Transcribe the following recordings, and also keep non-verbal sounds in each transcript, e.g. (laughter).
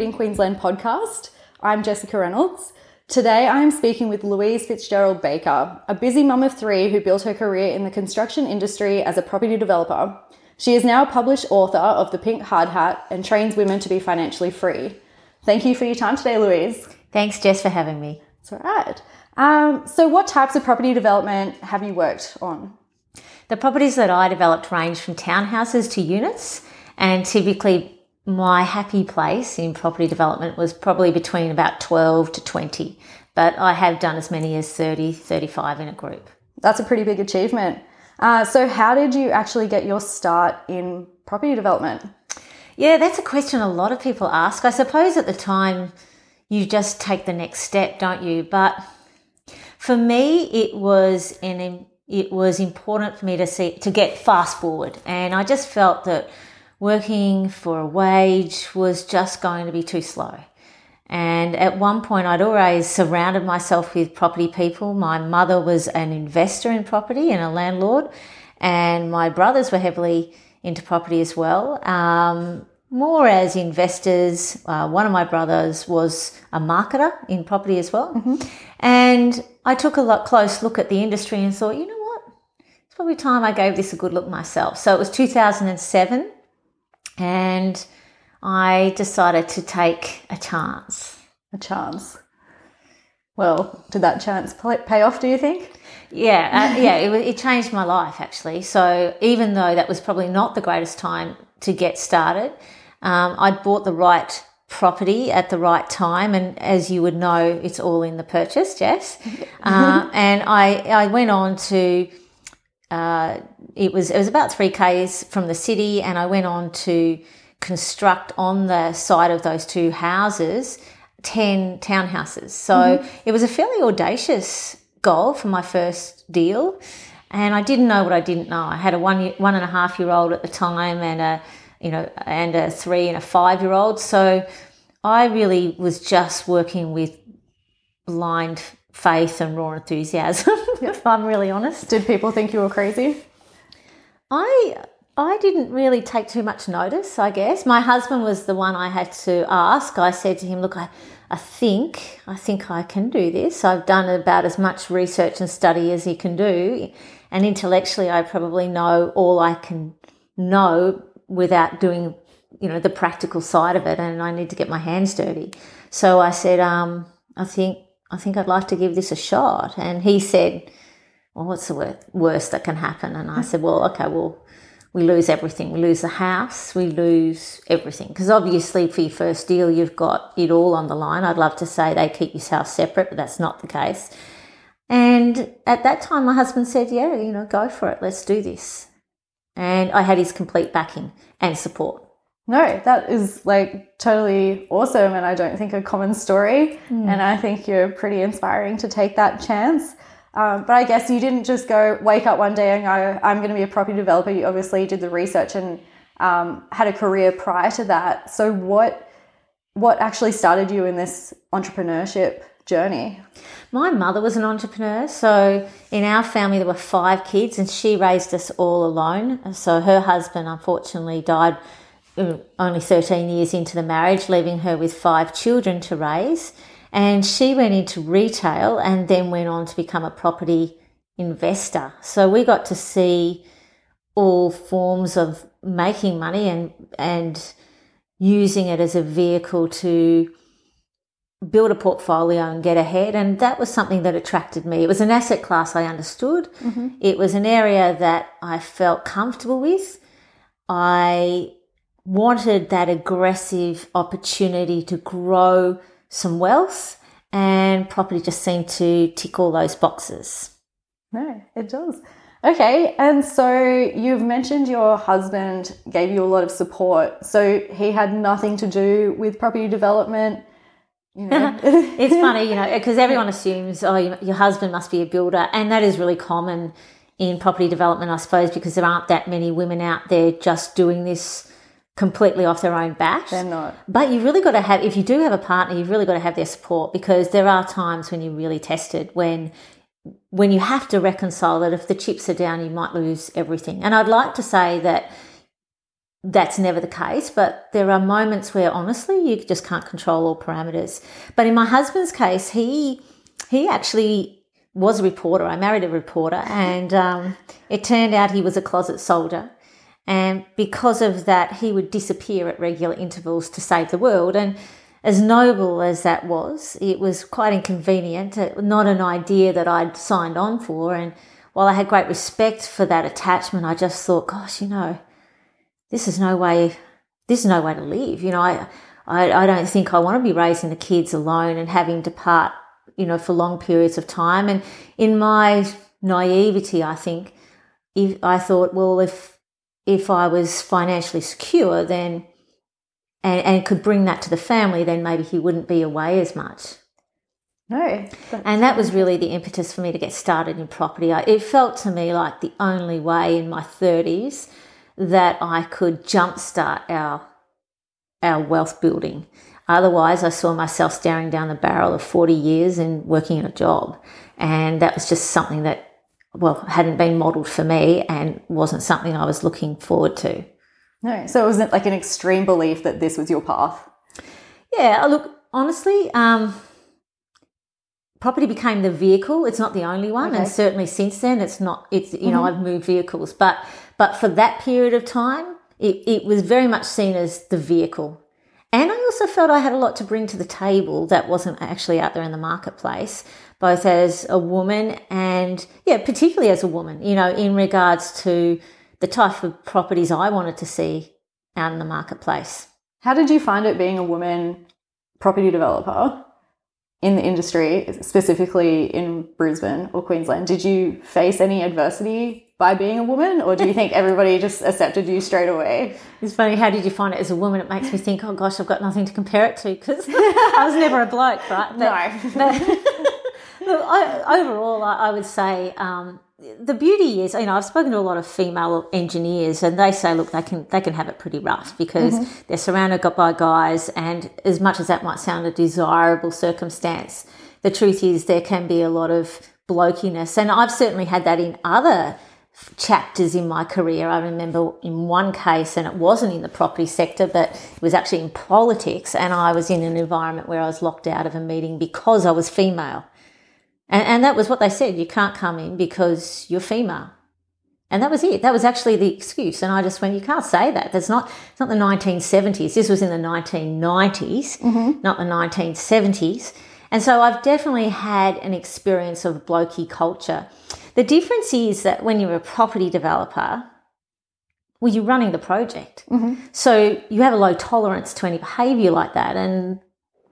Creating Queensland podcast. I'm Jessica Reynolds. Today I am speaking with Louise Fitzgerald Baker, a busy mum of three who built her career in the construction industry as a property developer. She is now a published author of The Pink Hard Hat and trains women to be financially free. Thank you for your time today, Louise. Thanks, Jess, for having me. It's all right. Um, so, what types of property development have you worked on? The properties that I developed range from townhouses to units, and typically my happy place in property development was probably between about 12 to 20, but I have done as many as 30, 35 in a group. That's a pretty big achievement. Uh, so, how did you actually get your start in property development? Yeah, that's a question a lot of people ask. I suppose at the time you just take the next step, don't you? But for me, it was an it was important for me to see to get fast forward, and I just felt that working for a wage was just going to be too slow. And at one point, I'd always surrounded myself with property people. My mother was an investor in property and a landlord, and my brothers were heavily into property as well. Um, more as investors. Uh, one of my brothers was a marketer in property as well. Mm-hmm. And I took a lot, close look at the industry and thought, you know what? It's probably time I gave this a good look myself. So it was 2007 and I decided to take a chance. A chance. Well, did that chance pay off, do you think? Yeah, uh, yeah, it, it changed my life actually. So even though that was probably not the greatest time to get started, um, I'd bought the right property at the right time, and as you would know, it's all in the purchase, yes. (laughs) uh, and I I went on to uh, it was it was about three k's from the city, and I went on to construct on the side of those two houses ten townhouses. So mm-hmm. it was a fairly audacious goal for my first deal, and I didn't know what I didn't know. I had a one year, one and a half year old at the time, and a you know, and a three and a five year old. So I really was just working with blind faith and raw enthusiasm, (laughs) if I'm really honest. Did people think you were crazy? I I didn't really take too much notice, I guess. My husband was the one I had to ask. I said to him, look, I, I think, I think I can do this. I've done about as much research and study as you can do. And intellectually, I probably know all I can know without doing, you know, the practical side of it, and I need to get my hands dirty. So I said, um, I think I think I'd like to give this a shot. And he said, Well, what's the worst that can happen? And I hmm. said, Well, okay, well, we lose everything. We lose the house, we lose everything. Because obviously, for your first deal, you've got it all on the line. I'd love to say they keep your house separate, but that's not the case. And at that time, my husband said, Yeah, you know, go for it. Let's do this and I had his complete backing and support. No, that is like totally awesome, and I don't think a common story. Mm. And I think you're pretty inspiring to take that chance. Um, but I guess you didn't just go wake up one day and go, I'm going to be a property developer. You obviously did the research and um, had a career prior to that. So what what actually started you in this entrepreneurship journey? My mother was an entrepreneur, so in our family there were five kids, and she raised us all alone. So her husband unfortunately died only 13 years into the marriage, leaving her with five children to raise. And she went into retail and then went on to become a property investor. So we got to see all forms of making money and and using it as a vehicle to build a portfolio and get ahead. And that was something that attracted me. It was an asset class I understood. Mm-hmm. It was an area that I felt comfortable with. I wanted that aggressive opportunity to grow some wealth, and property just seemed to tick all those boxes. No, it does. Okay, and so you've mentioned your husband gave you a lot of support. So he had nothing to do with property development. You know? (laughs) it's funny, you know, because everyone assumes, oh, your husband must be a builder, and that is really common in property development, I suppose, because there aren't that many women out there just doing this completely off their own bat. They're not. But you've really got to have, if you do have a partner, you've really got to have their support because there are times when you're really tested when when you have to reconcile that if the chips are down, you might lose everything. And I'd like to say that that's never the case, but there are moments where honestly you just can't control all parameters. But in my husband's case, he he actually was a reporter. I married a reporter, and um, it turned out he was a closet soldier. And because of that, he would disappear at regular intervals to save the world. And as noble as that was, it was quite inconvenient, uh, not an idea that I'd signed on for. And while I had great respect for that attachment, I just thought, gosh, you know, this is no way, this is no way to live. You know, I, I, I don't think I want to be raising the kids alone and having to part, you know, for long periods of time. And in my naivety, I think, if I thought, well, if if I was financially secure, then and, and could bring that to the family, then maybe he wouldn't be away as much. No. And that was really the impetus for me to get started in property. It felt to me like the only way in my 30s that I could jumpstart our our wealth building. Otherwise, I saw myself staring down the barrel of 40 years and working in a job. And that was just something that, well, hadn't been modeled for me and wasn't something I was looking forward to. No. So it wasn't like an extreme belief that this was your path? Yeah. Look, honestly, um, property became the vehicle. It's not the only one. Okay. And certainly since then, it's not, it's, you mm-hmm. know, I've moved vehicles. But but for that period of time, it, it was very much seen as the vehicle. And I also felt I had a lot to bring to the table that wasn't actually out there in the marketplace, both as a woman and, yeah, particularly as a woman, you know, in regards to the type of properties I wanted to see out in the marketplace. How did you find it being a woman property developer in the industry, specifically in Brisbane or Queensland? Did you face any adversity by being a woman, or do you think everybody just accepted you straight away? It's funny. How did you find it as a woman? It makes me think, oh gosh, I've got nothing to compare it to because (laughs) I was never a bloke, right? But, no. But, overall, I, I, would say um, the beauty is, you know, I've spoken to a lot of female engineers, and they say, look, they can they can have it pretty rough because mm-hmm. they're surrounded by guys, and as much as that might sound a desirable circumstance, the truth is there can be a lot of blokiness, and I've certainly had that in other chapters in my career. I remember in one case, and it wasn't in the property sector, but it was actually in politics, and I was in an environment where I was locked out of a meeting because I was female. And, and that was what they said you can't come in because you're female. And that was it. That was actually the excuse. And I just went, you can't say that. That's not, it's not the 1970s. This was in the 1990s, mm-hmm. not the 1970s. And so I've definitely had an experience of blokey culture. The difference is that when you're a property developer, well, you're running the project. Mm-hmm. So you have a low tolerance to any behavior like that. And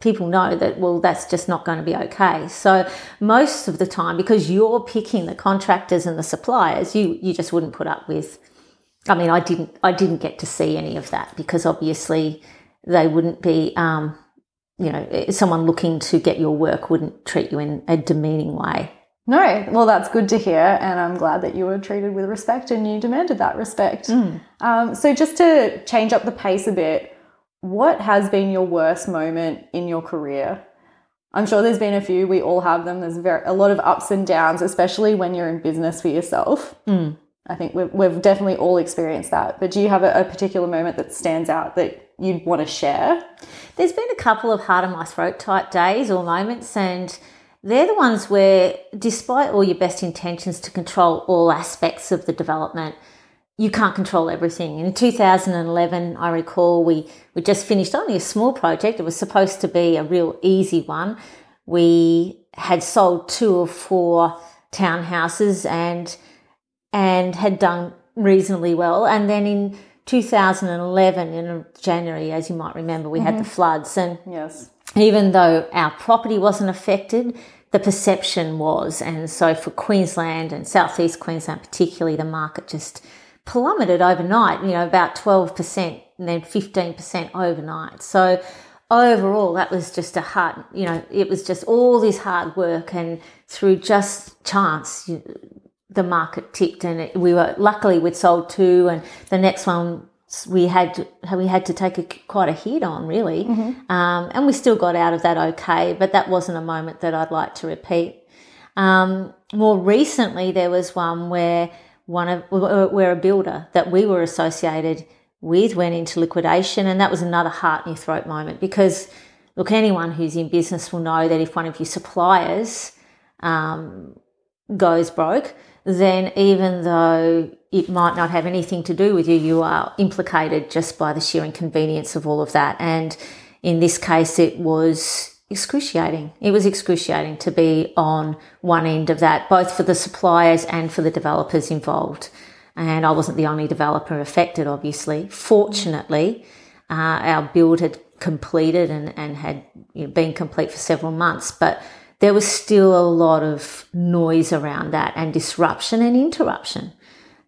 people know that, well, that's just not going to be okay. So most of the time, because you're picking the contractors and the suppliers, you, you just wouldn't put up with. I mean, I didn't, I didn't get to see any of that because obviously they wouldn't be, um, you know, someone looking to get your work wouldn't treat you in a demeaning way. No, well, that's good to hear, and I'm glad that you were treated with respect and you demanded that respect. Mm. Um, so, just to change up the pace a bit, what has been your worst moment in your career? I'm sure there's been a few. We all have them. There's very, a lot of ups and downs, especially when you're in business for yourself. Mm. I think we've, we've definitely all experienced that. But do you have a, a particular moment that stands out that you'd want to share? There's been a couple of heart in my throat type days or moments, and they're the ones where, despite all your best intentions to control all aspects of the development, you can't control everything. In 2011, I recall we, we just finished only a small project. It was supposed to be a real easy one. We had sold two or four townhouses and and had done reasonably well. And then in 2011, in January, as you might remember, we mm-hmm. had the mm-hmm. floods. And yes even though our property wasn't affected, the perception was. And so for Queensland and southeast Queensland, particularly, the market just plummeted overnight, you know, about 12% and then 15% overnight. So overall, that was just a hard, you know, it was just all this hard work and through just chance, the market ticked and it, we were luckily we'd sold two and the next one we had to, we had to take a, quite a hit on really, mm-hmm. um, and we still got out of that okay. But that wasn't a moment that I'd like to repeat. Um, more recently, there was one where one of where a builder that we were associated with went into liquidation, and that was another heart in your throat moment because look, anyone who's in business will know that if one of your suppliers um, goes broke, then even though it might not have anything to do with you, you are implicated just by the sheer inconvenience of all of that. And in this case, it was excruciating. It was excruciating to be on one end of that, both for the suppliers and for the developers involved. And I wasn't the only developer affected, obviously. Fortunately, uh, our build had completed and, and had you know, been complete for several months, but there was still a lot of noise around that and disruption and interruption.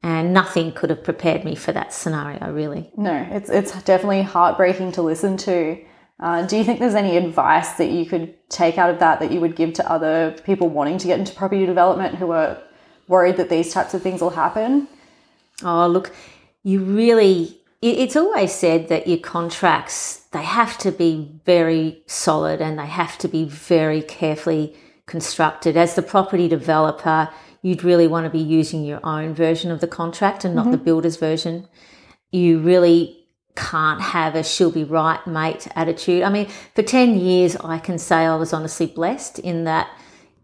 And nothing could have prepared me for that scenario, really. No, it's, it's definitely heartbreaking to listen to. Uh, do you think there's any advice that you could take out of that that you would give to other people wanting to get into property development who are worried that these types of things will happen? Oh, look, you really, it's always said that your contracts, they have to be very solid and they have to be very carefully constructed. As the property developer, you'd really want to be using your own version of the contract and not mm-hmm. the builder's version. You really can't have a she'll be right mate attitude. I mean, for 10 years, I can say I was honestly blessed in that,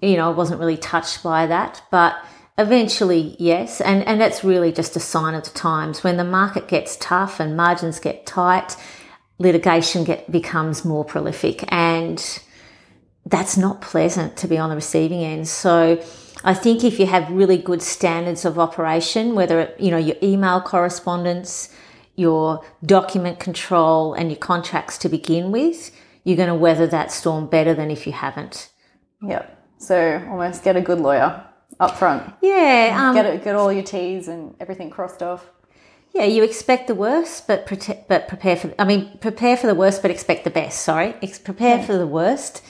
you know, I wasn't really touched by that. But eventually, yes. And, and that's really just a sign of the times. When the market gets tough and margins get tight, litigation get, becomes more prolific. And that's not pleasant to be on the receiving end. So, I think if you have really good standards of operation, whether it, you know your email correspondence, your document control and your contracts to begin with, you're going to weather that storm better than if you haven't. Yep. So almost get a good lawyer up front. Yeah. Um, get it, get all your T's and everything crossed off. Yeah, you expect the worst, but prote- but prepare for. I mean, prepare for the worst, but expect the best. Sorry, Ex- prepare yeah. for the worst,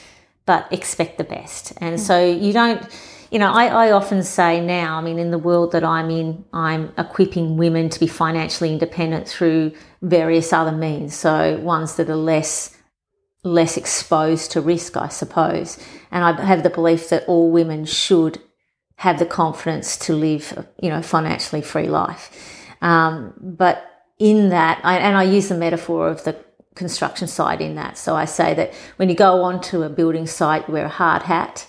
but expect the best. And mm. so you don't you know, I, I often say now, I mean, in the world that I'm in, I'm equipping women to be financially independent through various other means. So ones that are less less exposed to risk, I suppose. And I have the belief that all women should have the confidence to live, you know, financially free life. Um, but in that, I, and I use the metaphor of the construction site in that. So I say that when you go onto a building site, you wear a hard hat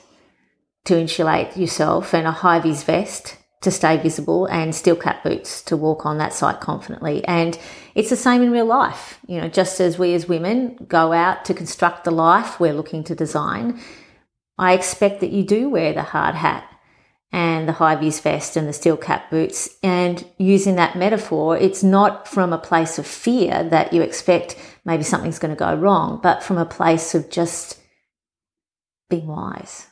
to insulate yourself and a high vis vest to stay visible and steel cap boots to walk on that site confidently. And it's the same in real life. You know, just as we as women go out to construct the life we're looking to design, I expect that you do wear the hard hat and the high vis vest and the steel cap boots. And using that metaphor, it's not from a place of fear that you expect maybe something's going to go wrong, but from a place of just being wise.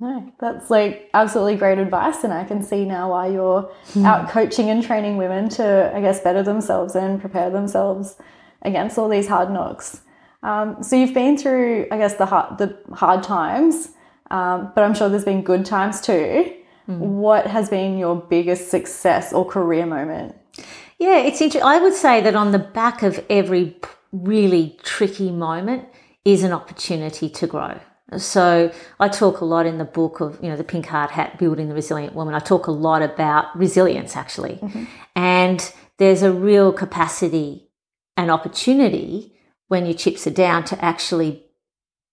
No, that's like absolutely great advice. And I can see now why you're mm. out coaching and training women to, I guess, better themselves and prepare themselves against all these hard knocks. Um, so you've been through, I guess, the hard, the hard times, um, but I'm sure there's been good times too. Mm. What has been your biggest success or career moment? Yeah, it's interesting. I would say that on the back of every really tricky moment is an opportunity to grow. So I talk a lot in the book of, you know, the pink hard hat, building the resilient woman. I talk a lot about resilience actually. Mm-hmm. And there's a real capacity and opportunity when your chips are down to actually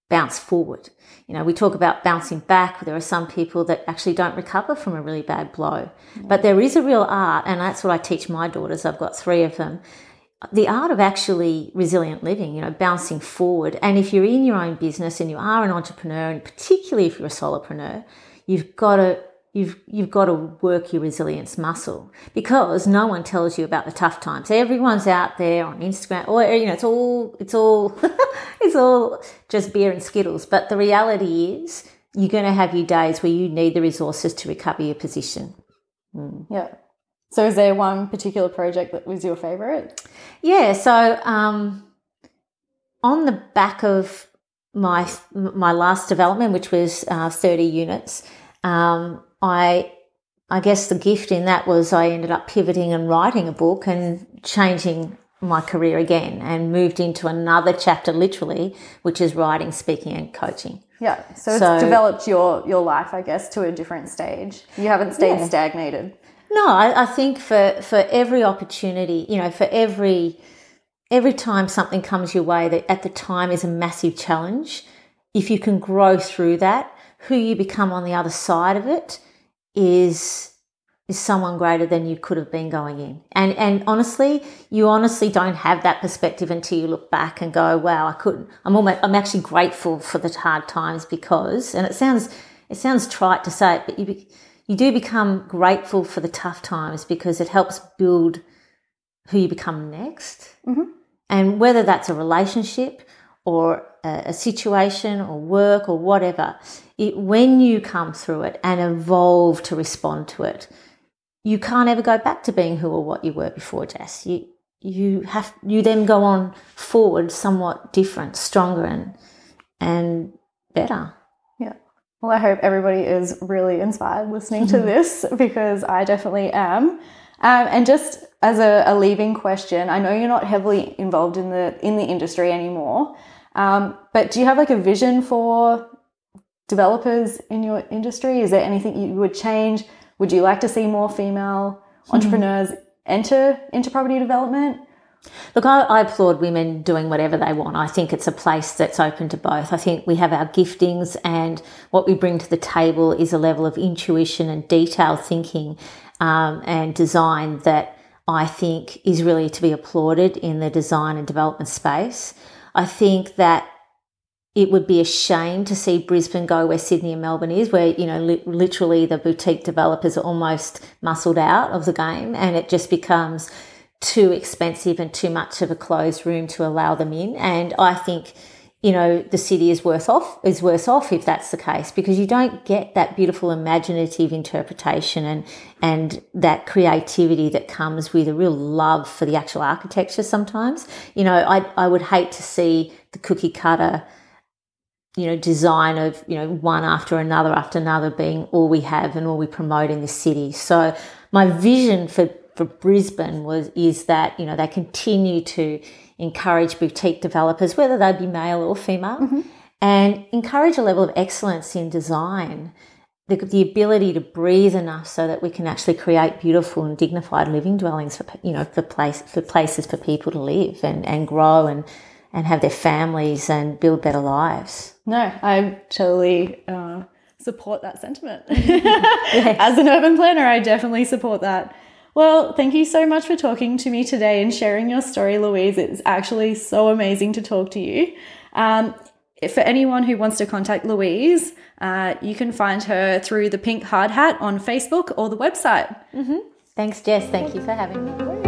bounce forward. You know, we talk about bouncing back. There are some people that actually don't recover from a really bad blow. Mm-hmm. But there is a real art, and that's what I teach my daughters. I've got three of them the art of actually resilient living, you know, bouncing forward. And if you're in your own business and you are an entrepreneur, and particularly if you're a solopreneur, you've got to you've you've got to work your resilience muscle because no one tells you about the tough times. Everyone's out there on Instagram, or you know, it's all it's all (laughs) it's all just beer and skittles. But the reality is, you're going to have your days where you need the resources to recover your position. Mm. Yeah. So, is there one particular project that was your favorite? Yeah. So, um, on the back of my my last development, which was uh, thirty units, um, I I guess the gift in that was I ended up pivoting and writing a book and changing my career again and moved into another chapter, literally, which is writing, speaking, and coaching. Yeah. So, so it's developed your your life, I guess, to a different stage. You haven't stayed yeah. stagnated. No, I, I think for for every opportunity, you know, for every every time something comes your way that at the time is a massive challenge, if you can grow through that, who you become on the other side of it is is someone greater than you could have been going in. And and honestly, you honestly don't have that perspective until you look back and go, wow, I couldn't. I'm almost, I'm actually grateful for the hard times because, and it sounds it sounds trite to say it, but you you do become grateful for the tough times because it helps build who you become next. Mm-hmm. And whether that's a relationship or a, a situation or work or whatever, it, when you come through it and evolve to respond to it, you can't ever go back to being who or what you were before, Jess. You you have you then go on forward somewhat different, stronger and and better. Well, I hope everybody is really inspired listening to (laughs) this because I definitely am. Um, and just as a, a, leaving question, I know you're not heavily involved in the in the industry anymore, um, but do you have like a vision for developers in your industry? Is there anything you would change? Would you like to see more female hmm. entrepreneurs enter into property development? Look, I, I, applaud women doing whatever they want. I think it's a place that's open to both. I think we have our giftings, and what we bring to the table is a level of intuition and detailed thinking um, and design that I think is really to be applauded in the design and development space. I think that it would be a shame to see Brisbane go where Sydney and Melbourne is, where, you know, li- literally the boutique developers are almost muscled out of the game and it just becomes too expensive and too much of a closed room to allow them in. And I think, you know, the city is worse off, is worse off if that's the case, because you don't get that beautiful imaginative interpretation and, and that creativity that comes with a real love for the actual architecture sometimes. You know, I, I would hate to see the cookie cutter you know, design of, you know, one after another after another being all we have and all we promote in the city. So my vision for, for Brisbane was, is that, you know, they continue to encourage boutique developers, whether they be male or female, mm-hmm. and encourage a level of excellence in design. The, the ability to breathe enough so that we can actually create beautiful and dignified living dwellings for you know for place for places for people to live and, and grow and and have their families and build better lives. No, I totally uh, support that sentiment. (laughs) yes. (laughs) As an urban planner, I definitely support that. Well, thank you so much for talking to me today and sharing your story, Louise. It's actually so amazing to talk to you. Um, for anyone who wants to contact Louise, uh, you can find her through the Pink Hard Hat on Facebook or the website. Mm-hmm. Thanks, Jess. Thank you for having me.